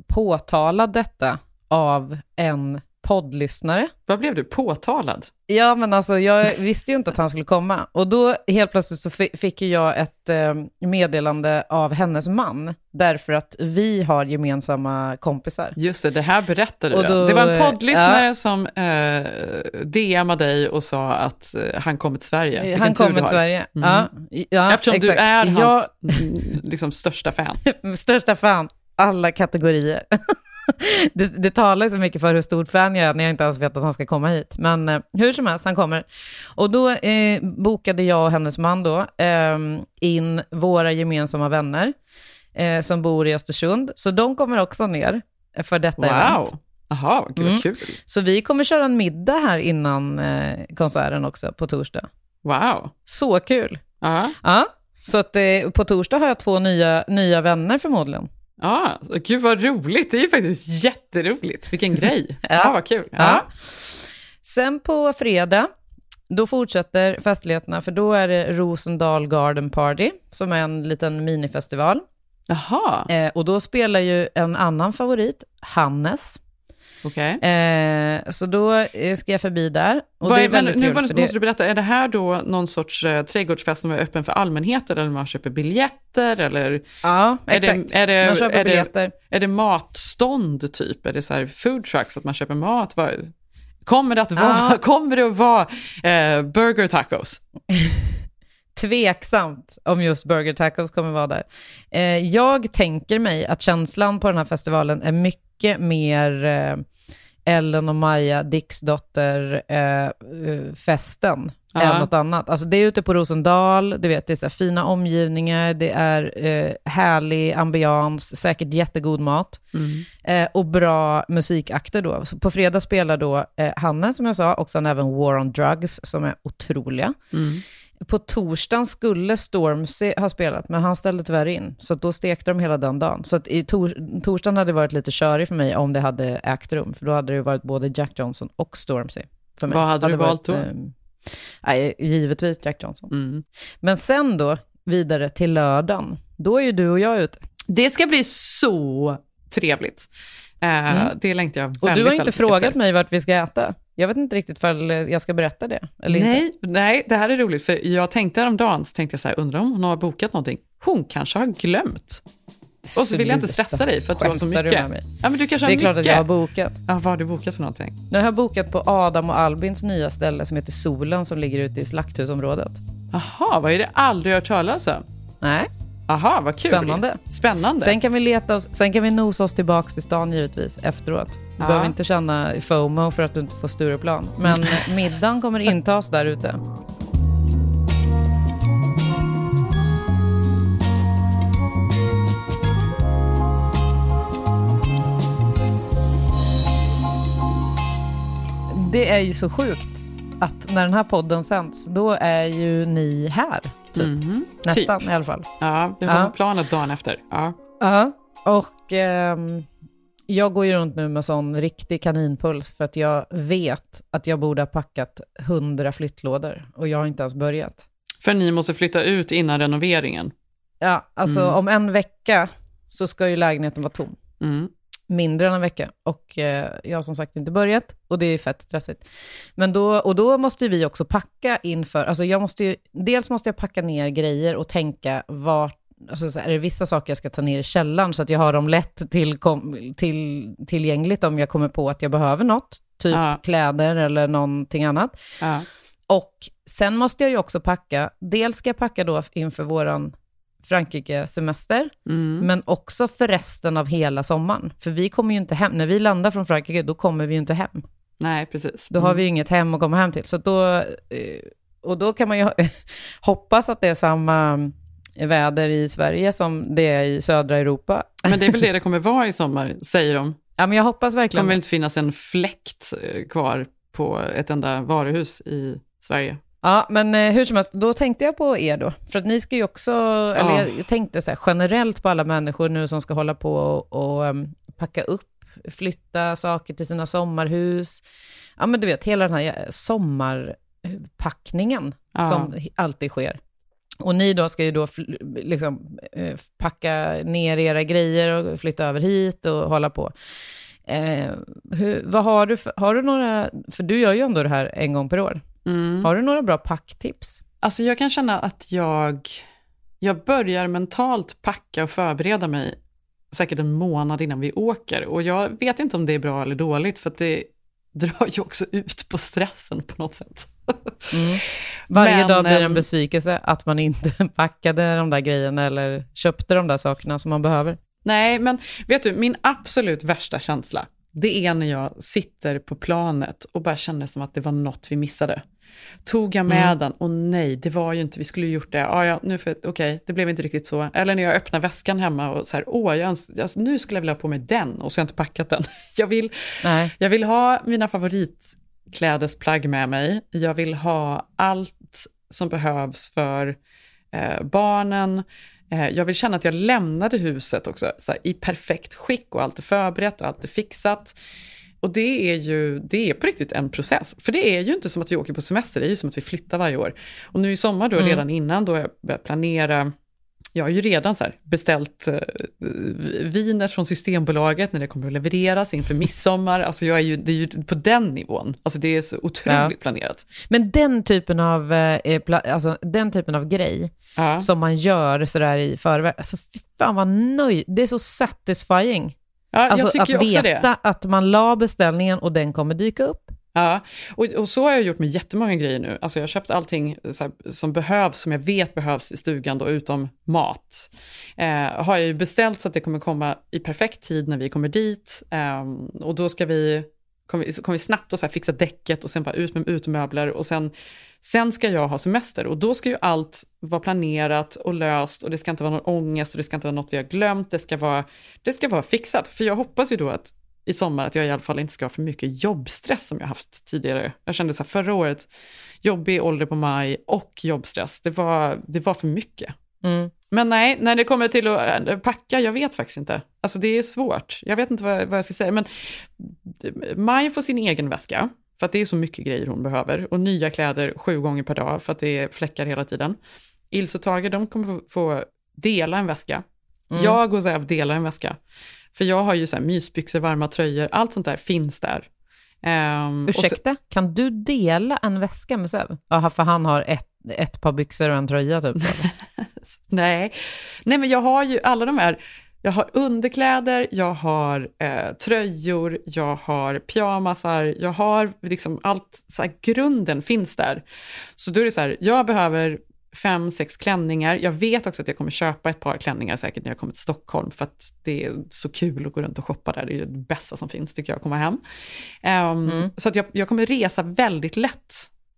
påtalad detta av en poddlyssnare. Vad blev du påtalad? Ja, men alltså jag visste ju inte att han skulle komma. Och då helt plötsligt så fi- fick jag ett eh, meddelande av hennes man, därför att vi har gemensamma kompisar. Just det, det här berättade Och du. då- Det var en poddlyssnare ja. som eh, DMade dig och sa att eh, han kommer till Sverige. Vilken Han kommer du till. Sverige. Mm. Ja, ja, Eftersom du exakt. är hans Jag- mm, liksom, största fan. *laughs* Största fan, alla kategorier. *laughs* *laughs* det, det talar så mycket för hur stort fan jag är när jag inte ens vet att han ska komma hit. Men eh, hur som helst, han kommer. Och då eh, bokade jag och hennes man då eh, in våra gemensamma vänner eh, som bor i Östersund. Så de kommer också ner för detta event. Wow. Jaha, gud vad Mm. kul. Så vi kommer köra en middag här innan eh, konserten också på torsdag. Wow. Så kul. Ja. Ja, så att eh, på torsdag har jag två nya, nya vänner förmodligen. Ja, så- gud vad roligt. Det är ju faktiskt jätteroligt. Vilken *laughs* grej. ja. vad kul. Ja. Ja. Sen på fredag, då fortsätter festligheterna, för då är det Rosendal Garden Party, som är en liten minifestival. Jaha. Eh, och då spelar ju en annan favorit, Hannes. Okej. Eh, så då eh, ska jag förbi där. Och Vad det är är, men, nu trevligt, måste det- du berätta, är det här då någon sorts eh, trädgårdsfest som är öppen för allmänheten eller man köper biljetter eller? Ja, är exakt. Det, är det, Man köper är biljetter. Det, är det matstånd typ? Är det så här food trucks, att man köper mat? Vad, kommer det att vara, Ja. *laughs* kommer det att vara eh, burger tacos? *laughs* tveksamt om just Burger Tacos kommer vara där. Eh, jag tänker mig att känslan på den här festivalen är mycket mer eh, Ellen och Maja Dixdotter eh, eh, festen Ja. än något annat. Alltså det är ute på Rosendal, du vet, det är så fina omgivningar, det är eh, härlig ambians, säkert jättegod mat Mm. eh, och bra musikakter då. Så på fredag spelar då eh, Hanne, som jag sa, och sen även War on Drugs, som är otroliga. Mm. På torsdagen skulle Stormzy ha spelat, men han ställde tyvärr in. Så då stekte de hela den dagen. Så att i tor- torsdagen hade varit lite körig för mig om det hade ägt rum, för då hade det varit både Jack Johnson och Stormzy. För mig. Vad hade du valt då? ehm, nej, givetvis Jack Johnson. Mm. Men sen då, vidare till lördagen, då är ju du och jag ute. Det ska bli så trevligt. Eh, Mm. Det längtar jag väldigt, Och du har inte frågat efter. mig vart vi ska äta. Jag vet inte riktigt ifall jag ska berätta det eller nej, inte. nej, det här är roligt, för jag tänkte häromdagen, så tänkte jag så här, undrar om hon har bokat någonting. Hon kanske har glömt. Och så vill jag inte stressa dig för att du har så Skämtar mycket. du med mig? Ja, men du kanske Det är har klart att jag har bokat. Ja, vad har du bokat för någonting? Nu har jag bokat på Adam och Albins nya ställe som heter Solen som ligger ute i slakthusområdet. Jaha, vad är det aldrig hört talas om? Nej. Jaha, vad kul. Spännande. Spännande. Sen kan vi leta oss, sen kan vi nosa oss tillbaks till stan givetvis efteråt. Du Ja. behöver inte känna FOMO för att du inte får Stureplan. Men *laughs* middagen kommer intas där ute. Det är ju så sjukt att när den här podden sänds, då är ju ni här. Typ. Mhm, Nästan typ. i alla fall. Ja, jag har Ja. planet dagen efter. Ja. Ja, och ehm, jag går ju runt nu med sån riktig kaninpuls för att jag vet att jag borde ha packat hundra flyttlådor och jag har inte ens börjat. För ni måste flytta ut innan renoveringen. Ja, alltså Mm. om en vecka så ska ju lägenheten vara tom. Mm. Mindre än en vecka. Och eh, jag har som sagt inte börjat och det är fett stressigt. Men då, och då måste vi också packa inför, alltså jag måste ju, dels måste jag packa ner grejer och tänka vart, alltså så är det vissa saker jag ska ta ner i källaren så att jag har dem lätt till, till, tillgängligt om jag kommer på att jag behöver något. typ Ja. kläder eller någonting annat. Ja. Och sen måste jag ju också packa, dels ska jag packa då inför våran Frankrike-semester, Mm. men också för resten av hela sommaren. För vi kommer ju inte hem, när vi landar från Frankrike, då kommer vi ju inte hem. Nej, precis. Då har Mm. vi ju inget hem att komma hem till. Så då, eh, och då kan man ju *laughs* hoppas att det är samma väder i Sverige som det är i södra Europa. Men det är väl det det *laughs* kommer vara i sommar, säger de. Ja, men jag hoppas Det verkligen kommer väl inte finnas en fläkt eh, kvar på ett enda varuhus i Sverige. Ja, men eh, hur som helst, då tänkte jag på er då. För att ni ska ju också, eller Ja. jag, jag tänkte så här, generellt på alla människor nu som ska hålla på och, och em, packa upp, flytta saker till sina sommarhus. Ja, men du vet, hela den här eh, sommarpackningen Ja. som alltid sker. Och ni då ska ju då liksom, eh, packa ner era grejer och flytta över hit och hålla på. Eh, hur, vad har du för, har du några, för du gör ju ändå det här en gång per år. Mm. Har du några bra packtips? Alltså jag kan känna att jag, jag börjar mentalt packa och förbereda mig säkert en månad innan vi åker. Och jag vet inte om det är bra eller dåligt, för att det *laughs* drar ju också ut på stressen på något sätt. Varje Men, dag blir det en ehm, besvikelse att man inte *laughs* packade de där grejerna eller köpte de där sakerna som man behöver. Nej, men vet du, min absolut värsta känsla, det är när jag sitter på planet och bara känner som att det var något vi missade. Tog jag med Mm. den? Och nej, det var ju inte, vi skulle ju gjort det. Ah, ja, nu för, okej, det blev inte riktigt så. Eller när jag öppnar väskan hemma och så här, åh, jag, alltså, nu skulle jag vilja ha på mig den och så har jag inte packat den. *laughs* Jag vill, Nej. jag vill ha mina favoritklädesplagg med mig. Jag vill ha allt som behövs för eh, barnen. Eh, jag vill känna att jag lämnade huset också så här, i perfekt skick och allt är förberett och allt är fixat. Och det är ju det är på riktigt en process. För det är ju inte som att vi åker på semester, det är ju som att vi flyttar varje år. Och nu i sommar då, Mm. redan innan, då har jag börjat planera jag har ju redan så här beställt eh, viner från Systembolaget när det kommer att levereras inför midsommar. Alltså jag är ju, det är ju på den nivån. Alltså det är så otroligt Ja. planerat. Men den typen av, eh, alltså, den typen av grej Ja. som man gör sådär i förväg, alltså fy fan vad nöjd, det är så satisfying. Ja, alltså att också det. veta att man la beställningen och den kommer dyka upp. Ja, och, och så har jag gjort med jättemånga grejer nu. Alltså jag har köpt allting så här, som behövs, som jag vet behövs i stugan då, utom mat. Eh, har jag ju beställt så att det kommer komma i perfekt tid när vi kommer dit. Eh, och då ska vi, kommer vi, kommer vi snabbt och så här fixa däcket och sen bara ut med utemöbler och sen, sen ska jag ha semester. Och då ska ju allt vara planerat och löst och det ska inte vara någon ångest och det ska inte vara något vi har glömt. Det ska vara, det ska vara fixat. För jag hoppas ju då att i sommar att jag i alla fall inte ska ha för mycket jobbstress som jag haft tidigare. Jag kände så här förra året, jobbig ålder på maj och jobbstress, det var, det var för mycket. Mm. Men nej, när det kommer till att äh, packa, jag vet faktiskt inte. Alltså det är svårt. Jag vet inte vad, vad jag ska säga. Men Maj får sin egen väska, för att det är så mycket grejer hon behöver. Och nya kläder sju gånger per dag, för att det är fläckar hela tiden. Ilse och Tage, de kommer få dela en väska. Mm. Jag och Zev delar en väska. För jag har ju så här mysbyxor, varma tröjor, allt sånt där finns där. Ehm, och så- Ursäkta, kan du dela en väska med Sev? Jaha, för han har ett, ett par byxor och en tröja typ. *laughs* Nej. Nej, men jag har ju alla de här, jag har underkläder, jag har eh, tröjor, jag har pyjamasar, jag har liksom allt, så här, grunden finns där. Så då är det så här, jag behöver fem, sex klänningar. Jag vet också att jag kommer köpa ett par klänningar säkert när jag kommer till Stockholm, för att det är så kul att gå runt och shoppa där. Det är det bästa som finns, tycker jag, att komma hem. Ehm, Så att jag, jag kommer resa väldigt lätt.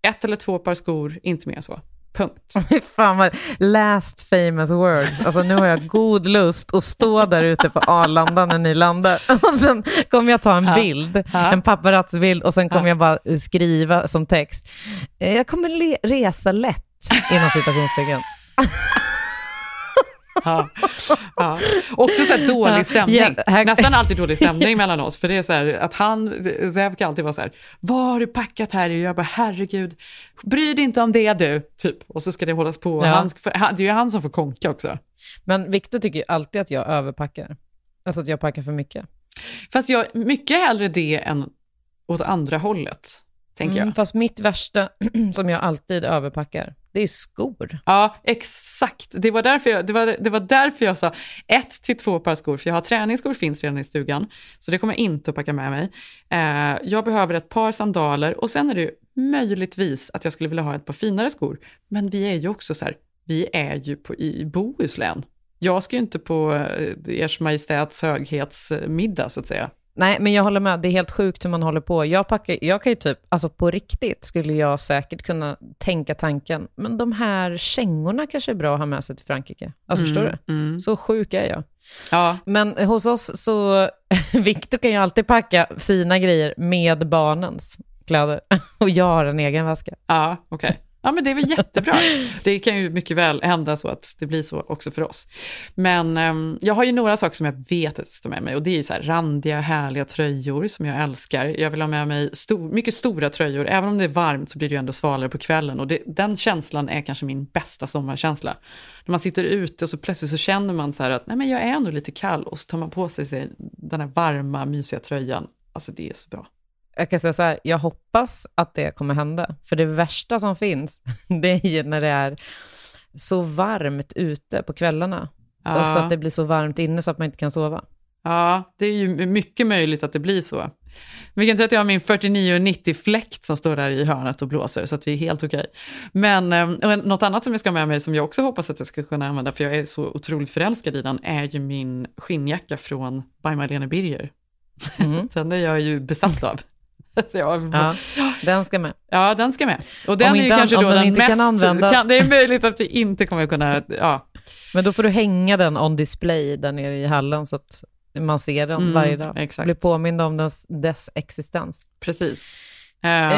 Ett eller två par skor, inte mer än så. Punkt. *laughs* Fan vad last famous words. Alltså nu har jag god lust att stå där ute på Arlanda när ni landar. *laughs* Och sen kommer jag ta en bild, Ja. en paparazzi-bild och sen kommer Ja. jag bara skriva som text. Eh, Jag kommer resa lätt, inom citationstecken. *laughs* Ja. Ja. Också så här dålig stämning. Ja, här- Nästan alltid dålig *laughs* stämning mellan oss. För det är så här att han, Zev kan alltid vara så här, vad har du packat här i? Jag bara, herregud, bry dig inte om det du, typ. Och så ska det hållas på. Ja. Han, det är ju han som får konka också. Men Victor tycker ju alltid att jag överpackar. Alltså att jag packar för mycket. Fast jag, mycket hellre det än åt andra hållet, tänker Mm, jag. fast mitt värsta, *clears throat* som jag alltid överpackar, det är skor. Ja, exakt. Det var därför jag, det var, det var därför jag sa ett till två par skor, för jag har träningsskor finns redan i stugan, så det kommer jag inte att packa med mig. Eh, jag behöver ett par sandaler och sen är det ju möjligtvis att jag skulle vilja ha ett par finare skor. Men vi är ju också så här, vi är ju på, i Bohuslän. Jag ska ju inte på eh, ers majestäts höghetsmiddag så att säga. Nej, men jag håller med. Det är helt sjukt hur man håller på. Jag, packar, jag kan ju typ, alltså på riktigt skulle jag säkert kunna tänka tanken, men de här kängorna kanske är bra att ha med sig till Frankrike. Alltså Mm, förstår du? mm. Så sjuk är jag. Ja. Men hos oss så, *laughs* Victor kan ju alltid packa sina grejer med barnens kläder. *laughs* Och jag har en egen väska. Ja, okej. Ja, men det är väl jättebra. Det kan ju mycket väl hända så att det blir så också för oss. Men ehm, jag har ju några saker som jag vet att jag ska ta med mig och det är ju så här randiga, härliga tröjor som jag älskar. Jag vill ha med mig stor, mycket stora tröjor. Även om det är varmt så blir det ju ändå svalare på kvällen och det, den känslan är kanske min bästa sommarkänsla. När man sitter ute och så plötsligt så känner man så här att nej men jag är nog lite kall och så tar man på sig sig den här varma, mysiga tröjan. Alltså det är så bra. Jag kan säga så här, jag hoppas att det kommer hända. För det värsta som finns, *laughs* det är ju när det är så varmt ute på kvällarna. Ja. Och så att det blir så varmt inne så att man inte kan sova. Ja, det är ju mycket möjligt att det blir så. Vi kan tro att jag har min 4990-fläkt som står där i hörnet och blåser, så att vi är helt okej. Men eh, något annat som jag ska ha med mig, som jag också hoppas att jag ska kunna använda, för jag är så otroligt förälskad i den, är ju min skinnjacka från By Marlene Birger. *laughs* den är jag ju besatt av. Jag, *laughs* Ja, *gasps* den ska med. Ja, den ska med. Och den Om är ju kanske om då den den, mest... kan användas. det är möjligt att vi inte kommer kunna... Ja. Men då får du hänga den on display där nere i hallen så att man ser den Mm, varje dag. exakt. Blir påmind om dess, dess existens. Precis. Ehm,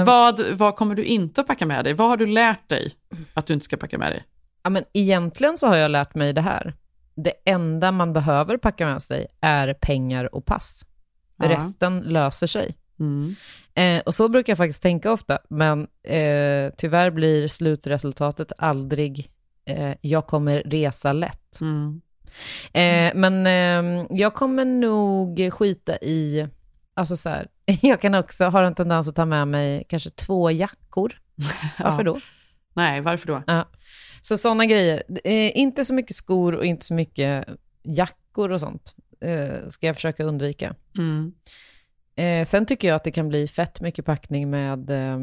Eh. vad, vad kommer du inte att packa med dig? Vad har du lärt dig att du inte ska packa med dig? Ja, men egentligen så har jag lärt mig det här. Det enda man behöver packa med sig är pengar och pass. Ja. Resten löser sig. Mm. Eh, och så brukar jag faktiskt tänka ofta, men eh, tyvärr blir slutresultatet aldrig eh, jag kommer resa lätt. Mm. Eh, men eh, jag kommer nog skita i, alltså så här, *laughs* jag kan också ha en tendens att ta med mig kanske två jackor. *laughs* Varför då? Nej, varför då? Ja. Så sådana grejer. Eh, inte så mycket skor och inte så mycket jackor och sånt eh, ska jag försöka undvika. Mm. Eh, sen tycker jag att det kan bli fett mycket packning med eh,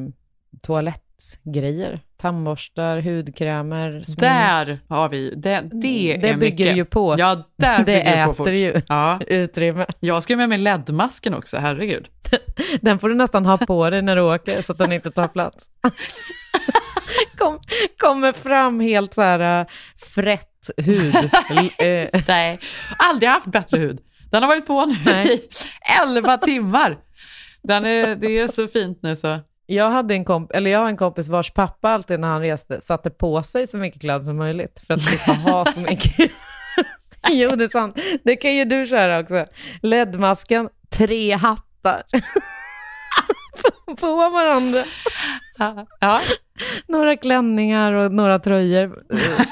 toalettgrejer. Tandborstar, hudkrämer, smink. Där har vi, det, det, Det är bygger mycket. ju på. Ja, där *laughs* Det det på äter fort. ju Ja. *laughs* utrymme. Jag ska med mig LED-masken också, herregud. *laughs* Den får du nästan ha på dig när du åker så att den inte tar plats. Kom, kommer fram helt så här äh, frätt hud. Eh, Nej, aldrig haft bättre hud. Den har varit på nu Nej. *laughs* i 11 timmar. Den är, det är så fint nu så. Jag, hade en komp- eller jag har en kompis vars pappa alltid när han reste satte på sig så mycket kläder som möjligt för att slippa ha så mycket. *laughs* jo, det är sant. Det kan ju du köra också. LED-masken, tre hattar. *laughs* på- varandra. Ja. Några klänningar och några tröjor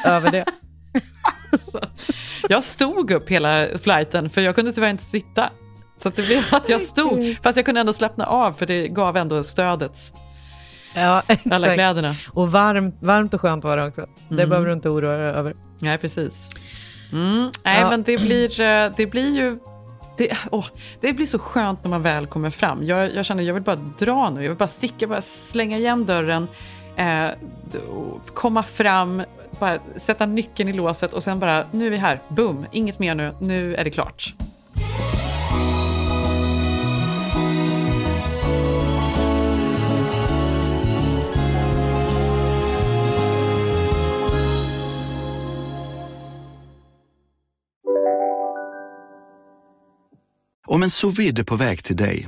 över det. Jag stod upp hela flighten för jag kunde tyvärr inte sitta. Så det blev att jag stod, fast jag kunde ändå slappna av för det gav ändå stödet. Ja, exakt. Alla kläderna. Och varmt, varmt och skönt var det också. Det Mm. behöver du inte oroa dig över. Nej, precis. Mm, nej, Ja. men det blir, eh, det blir ju... Det, åh, det blir så skönt när man väl kommer fram. Jag, jag känner jag vill bara dra nu. Jag vill bara sticka, bara slänga igen dörren, eh, komma fram, bara sätta nyckeln i låset och sen bara, nu är vi här. Boom, inget mer nu. Nu är det klart. Om en sous vide är på väg till dig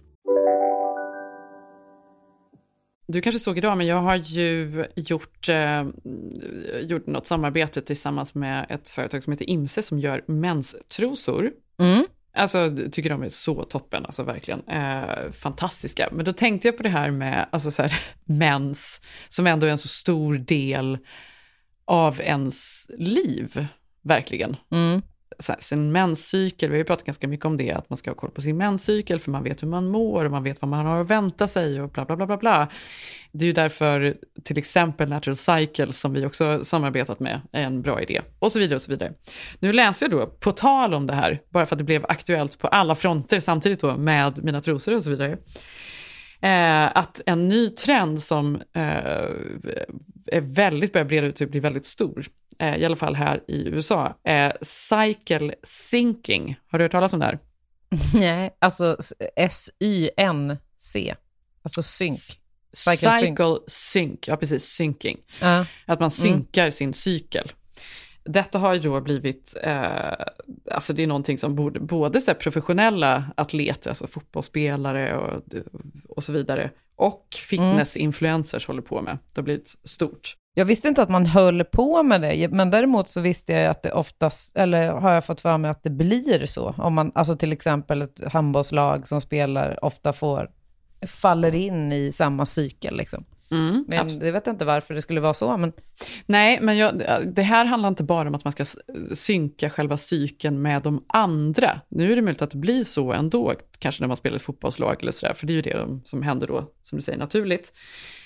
Du kanske såg idag, men jag har ju gjort, eh, gjort något samarbete tillsammans med ett företag som heter Imse som gör menstrosor. Mm. Alltså, tycker de är så toppen, alltså verkligen. Eh, fantastiska. Men då tänkte jag på det här med alltså så här, *laughs* mens, som ändå är en så stor del av ens liv, verkligen. Mm. Så här, sin menscykel, vi har ju pratat ganska mycket om det, att man ska ha koll på sin menscykel, för man vet hur man mår och man vet vad man har att vänta sig och bla bla bla bla bla. Det är ju därför till exempel Natural Cycle, som vi också samarbetat med, är en bra idé. Och så vidare och så vidare. Nu läser jag då, på tal om det här, bara för att det blev aktuellt på alla fronter samtidigt då med mina trosor och så vidare, eh, att en ny trend som eh, är väldigt, börjar breda ut sig och bli väldigt stor, eh, i alla fall här i USA, är cycle syncing. Har du hört talas om det här? Nej, alltså S-Y-N-C. Alltså sync. Cycle, sync. sync. ja precis, syncing. Ja. Att man synkar sin cykel. Detta har ju då blivit, eh, alltså det är någonting som borde, både så professionella atleter, alltså fotbollsspelare och, och så vidare, och fitnessinfluencers håller på med. Det har blivit stort. Jag visste inte att man höll på med det, men däremot så visste jag att det oftast, eller har jag fått för mig att det blir så. Om man, alltså till exempel ett handbollslag som spelar ofta får, faller in i samma cykel liksom. Mm, men absolut. det vet jag inte varför det skulle vara så, men Nej, men jag, det här handlar inte bara om att man ska synka själva cykeln med de andra. Nu är det möjligt att det blir så ändå, kanske när man spelar ett fotbollslag eller sådär, för det är ju det de- som händer då, som du säger, naturligt.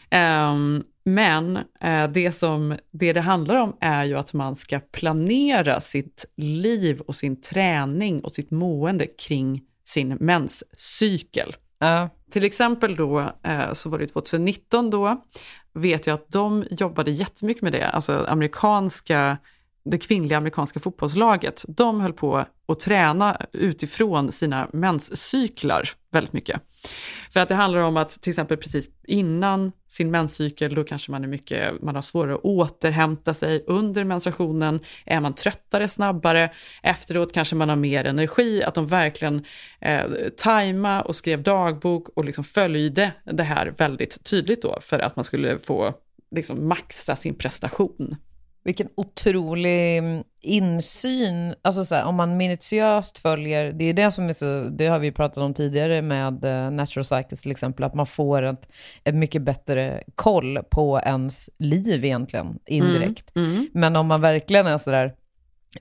Ehm, men eh, det, som, det det handlar om är ju att man ska planera sitt liv och sin träning och sitt mående kring sin menscykel. Till exempel då, eh, så var det 2019 då, vet jag att de jobbade jättemycket med det, alltså amerikanska, det kvinnliga amerikanska fotbollslaget, de höll på att träna utifrån sina menscyklar väldigt mycket. För att det handlar om att till exempel precis innan sin menscykel, då kanske man är mycket, man har svårare att återhämta sig. Under menstruationen är man tröttare snabbare. Efteråt kanske man har mer energi. Att de verkligen eh, tajma och skrev dagbok och liksom följde det här väldigt tydligt då för att man skulle få liksom maxa sin prestation vilken otrolig mm, insyn, alltså så här, om man minutiöst följer, det är det som är så, det har vi pratat om tidigare med eh, Natural Cycles till exempel, att man får ett, ett mycket bättre koll på ens liv egentligen, indirekt. Mm, mm. Men om man verkligen är sådär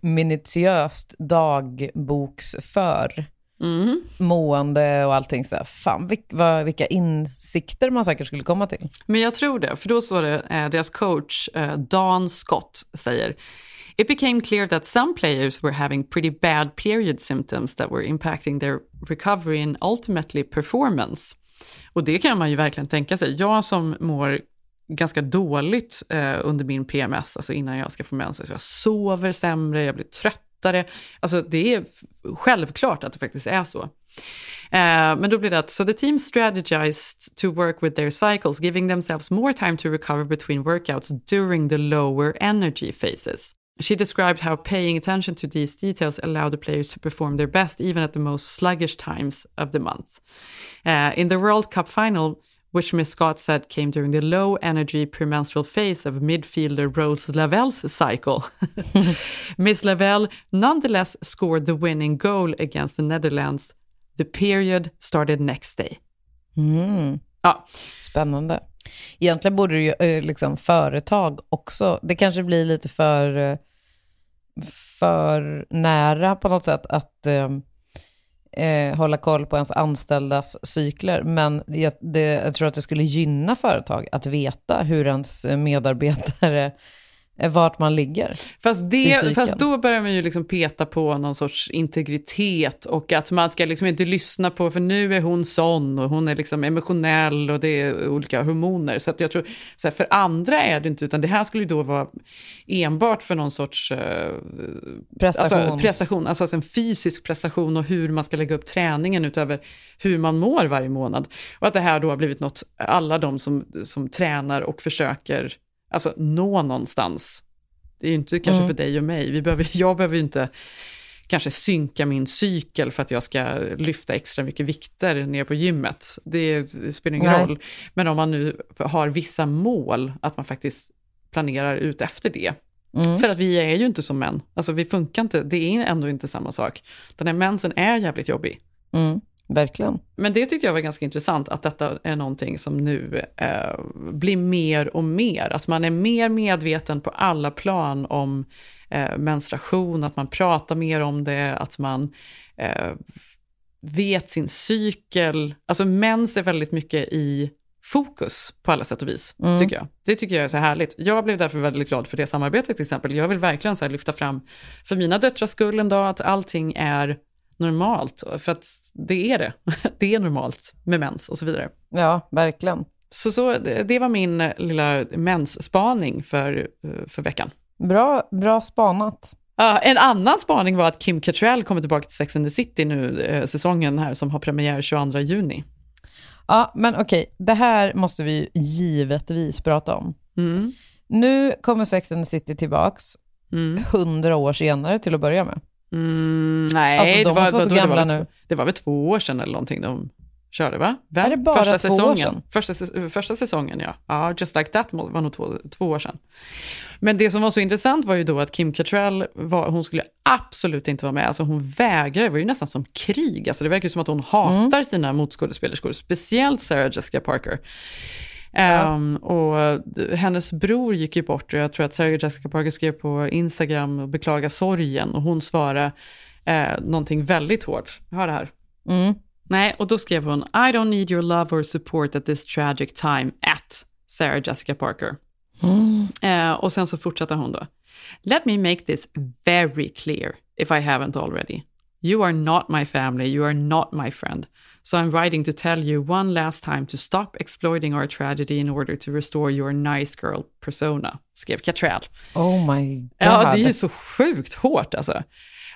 minutiöst dagboksför, Mm. mående och allting så här, fan vilk, vad, vilka insikter man säkert skulle komma till. Men jag tror det, för då står det, eh, deras coach eh, Dan Scott säger It became clear that some players were having pretty bad period symptoms that were impacting their recovery and ultimately performance. Och det kan man ju verkligen tänka sig. Jag som mår ganska dåligt eh, under min PMS, alltså innan jag ska få mens, alltså jag sover sämre, jag blir lättare. Alltså det är självklart att det faktiskt är så. Uh, men då blir det att, so the team strategized to work with their cycles, giving themselves more time to recover between workouts during the lower energy phases. She described how paying attention to these details allowed the players to perform their best even at the most sluggish times of the month. Uh, in the World Cup final, which Miss Scott said came during the low energy premenstrual phase of midfielder Rose Lavelle's cycle, *laughs* Miss Lavelle nonetheless scored the winning goal against the Netherlands. The period started next day. Mm. Ja. Spännande. Egentligen borde det ju eh, liksom företag också, det kanske blir lite för, eh, för nära på något sätt att eh, eh, hålla koll på ens anställdas cykler, men jag, det, jag tror att det skulle gynna företag att veta hur ens medarbetare vart man ligger. Fast, det, fast då börjar man ju liksom peta på någon sorts integritet och att man ska liksom inte lyssna på, för nu är hon sån och hon är liksom emotionell och det är olika hormoner. Så att jag tror, så här, för andra är det inte, utan det här skulle ju då vara enbart för någon sorts eh, Prestations- Alltså, prestation, alltså en fysisk prestation och hur man ska lägga upp träningen utöver hur man mår varje månad. Och att det här då har blivit något, alla de som, som tränar och försöker alltså, nå någonstans. Det är ju inte kanske Mm. för dig och mig, Vi behöver, *laughs* jag behöver ju inte kanske synka min cykel för att jag ska lyfta extra mycket vikter ner på gymmet. Det, spelar ingen Nej. roll. Men om man nu har vissa mål, att man faktiskt planerar ut efter det. Mm. För att vi är ju inte som män. Alltså vi funkar inte, det är ändå inte samma sak. Den här mensen är jävligt jobbig. Mm, verkligen. Men det tyckte jag var ganska intressant, att detta är någonting som nu eh, blir mer och mer. Att man är mer medveten på alla plan om eh, menstruation, att man pratar mer om det, att man eh, vet sin cykel. Alltså mens är väldigt mycket i fokus på alla sätt och vis, Mm. tycker jag. Det tycker jag är så härligt. Jag blev därför väldigt glad för det samarbetet till exempel. Jag vill verkligen så lyfta fram för mina döttrars skull en dag att allting är normalt. För att det är det. *laughs* Det är normalt med mens och så vidare. Ja, verkligen. Så, så det, var min lilla mensspaning för, eh, för veckan. Bra, bra spanat. Ja, en annan spaning var att Kim Cattrall kommer tillbaka till Sex and the City nu, eh, säsongen här som har premiär 22 juni. Ja, men okej, det här måste vi givetvis prata om. Mm. Nu kommer Sex and the City tillbaks, hundra år senare till att börja med. Mm, nej, Alltså, de det, var, vara så vadå, det, var gamla nu. två- det var väl två år sedan eller någonting de körde, va? Väl? Är det bara första två år säsongen. sedan? Första, första säsongen, ja. Ja, Just Like That var nog två, två år sedan. Men det som var så intressant var ju då att Kim Cattrall, var, hon skulle absolut inte vara med. Alltså hon vägrade, det var ju nästan som krig. Alltså det verkar ju som att hon hatar Mm. sina motskådespelerskor, speciellt Sarah Jessica Parker. Ehm, och d- hennes bror gick ju bort och jag tror att Sarah Jessica Parker skrev på Instagram och beklagade sorgen och hon svarade eh, någonting väldigt hårt. Har det här. Mm. Nej, och då skrev hon I don't need your love or support at this tragic time at Sarah Jessica Parker. Mm. Eh, och sen så fortsätter hon då. Let me make this very clear if I haven't already. You are not my family, you are not my friend. So I'm writing to tell you one last time to stop exploiting our tragedy in order to restore your nice girl persona, skrev Cattrall. Oh my god. Ja, det är ju så sjukt hårt alltså.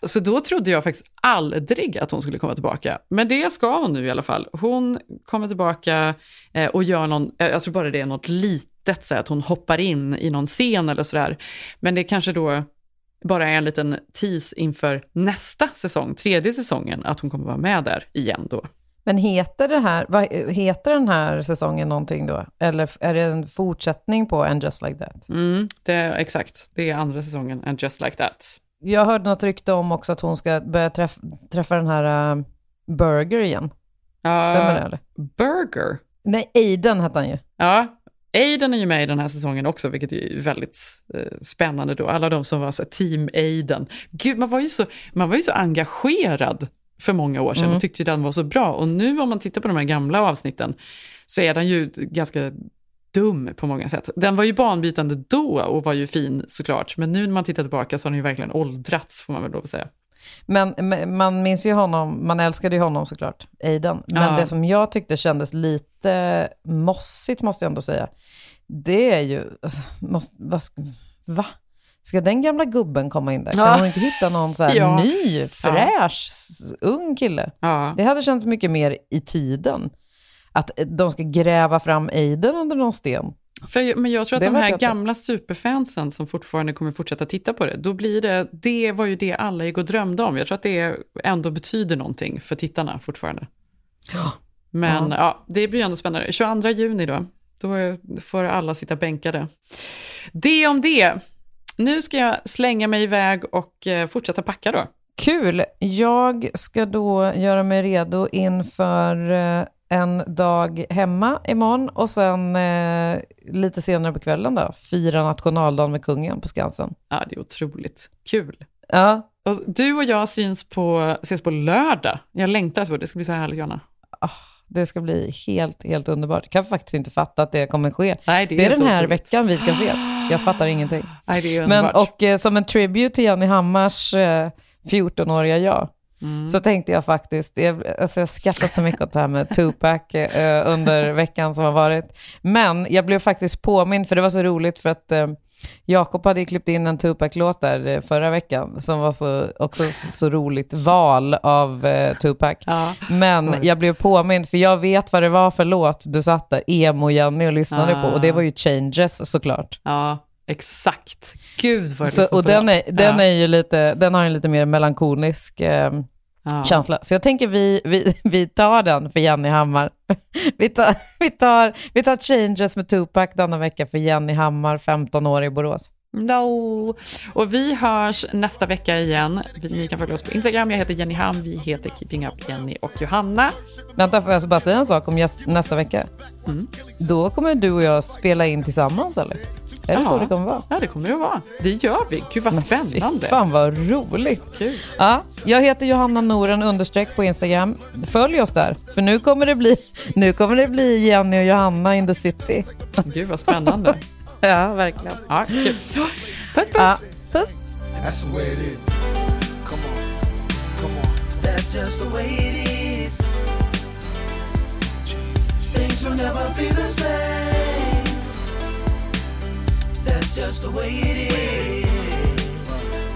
Så då trodde jag faktiskt aldrig att hon skulle komma tillbaka. Men det ska hon nu i alla fall. Hon kommer tillbaka eh, och gör någon, eh, jag tror bara det är något litet, så att hon hoppar in i någon scen eller sådär. Men det kanske då bara är en liten tease inför nästa säsong, tredje säsongen, att hon kommer vara med där igen då. Men heter, det här, vad, heter den här säsongen någonting då? Eller är det en fortsättning på And Just Like That? Mm, det exakt, det är andra säsongen, and just like that. Jag hörde något rykte om också att hon ska börja träff, träffa den här uh, Burger igen. Stämmer det eller? Burger? Nej, Aiden hette han ju. Ja, Aiden är ju med i den här säsongen också, vilket är väldigt eh, spännande då. Alla de som var så här, team Aiden. Gud, man var ju så, man var ju så engagerad för många år sedan Mm. och tyckte den var så bra. Och nu om man tittar på de här gamla avsnitten så är den ju ganska dum på många sätt. Den var ju banbrytande då och var ju fin såklart, men nu när man tittar tillbaka så har den ju verkligen åldrats får man väl lov att säga. Men, men man minns ju honom, man älskade ju honom såklart, Aiden. Men Ja. det som jag tyckte kändes lite mossigt, måste jag ändå säga, det är ju, alltså, måste, sk- va? Ska den gamla gubben komma in där? Kan Ja. hon inte hitta någon så *laughs* Ja. ny, fräsch, s- ung kille? Ja. Det hade känts mycket mer i tiden. Att eh, de ska gräva fram Aiden under någon sten. För, men jag tror att Det de här gamla superfansen som fortfarande kommer fortsätta titta på det, då blir det, det var ju det alla gick och drömde om. Jag tror att det ändå betyder någonting för tittarna fortfarande. *gasps* Men Ja. ja. det blir ju ändå spännande. 22 juni då, då får alla sitta bänkade. Det om det. Nu ska jag slänga mig iväg och eh, fortsätta packa då. Kul! Jag ska då göra mig redo inför eh, en dag hemma imorgon och sen eh, lite senare på kvällen då, fira nationaldagen med kungen på Skansen. Ja, det är otroligt kul. Ja. Och du och jag syns på, ses på lördag. Jag längtar så, det ska bli så härligt Johanna. Det ska bli helt, helt underbart. Jag kan faktiskt inte fatta att det kommer ske. Nej, det är det är helt den här otroligt. veckan vi ska ses. Jag fattar ingenting. Nej, det är Men, och eh, som en tribute till Jenny Hammars eh, 14-åriga jag, Mm. så tänkte jag faktiskt, jag, alltså jag har skrattat så mycket åt det här med Tupac eh, under veckan som har varit. Men jag blev faktiskt påmind, för det var så roligt för att eh, Jakob hade ju klippt in en Tupac-låt där eh, förra veckan, som var så, också så, roligt val av eh, Tupac. Men jag blev påmind, för jag vet vad det var för låt du satt där, emo-Jenny, och lyssnade Ah. på, och det var ju Changes såklart. Ja, exakt. Gud vad jag Så, och den, är, den, Ja. är ju lite, den har en lite mer melankolisk eh, Ja. känsla. Så jag tänker vi, vi, *laughs* vi tar den för Jenny Hammar. *laughs* Vi tar, *laughs* vi, tar, vi tar Changes med Tupac denna vecka för Jenny Hammar, 15 år i Borås. No. Och vi hörs nästa vecka igen. Ni kan följa oss på Instagram. Jag heter Jenny Ham. Vi heter Keeping Up Jenny och Johanna. Vänta, får jag bara säga en sak om nästa vecka? Mm. Då kommer du och jag spela in tillsammans, eller? Är det Ja. så det kommer vara? Ja, det kommer det att vara. Det gör vi. Gud vad spännande. Fy fan vad roligt. Kul. Ja, jag heter Johanna Noren understreck på Instagram. Följ oss där, för nu kommer det bli, nu kommer det bli Jenny och Johanna in the city. Gud vad spännande. *laughs* ja, verkligen. Ja, kul. Puss puss. Ja, puss. That's the way it is. Come on, come on. That's just the way it is. Things will never be the same. That's just the way it is.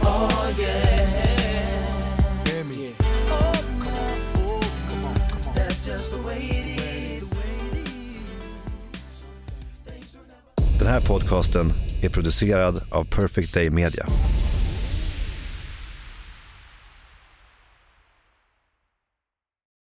Oh yeah. Hear me. Oh, come on. Oh, come on, come on. That's just the way it is. Den här podcasten är producerad av Perfect Day Media.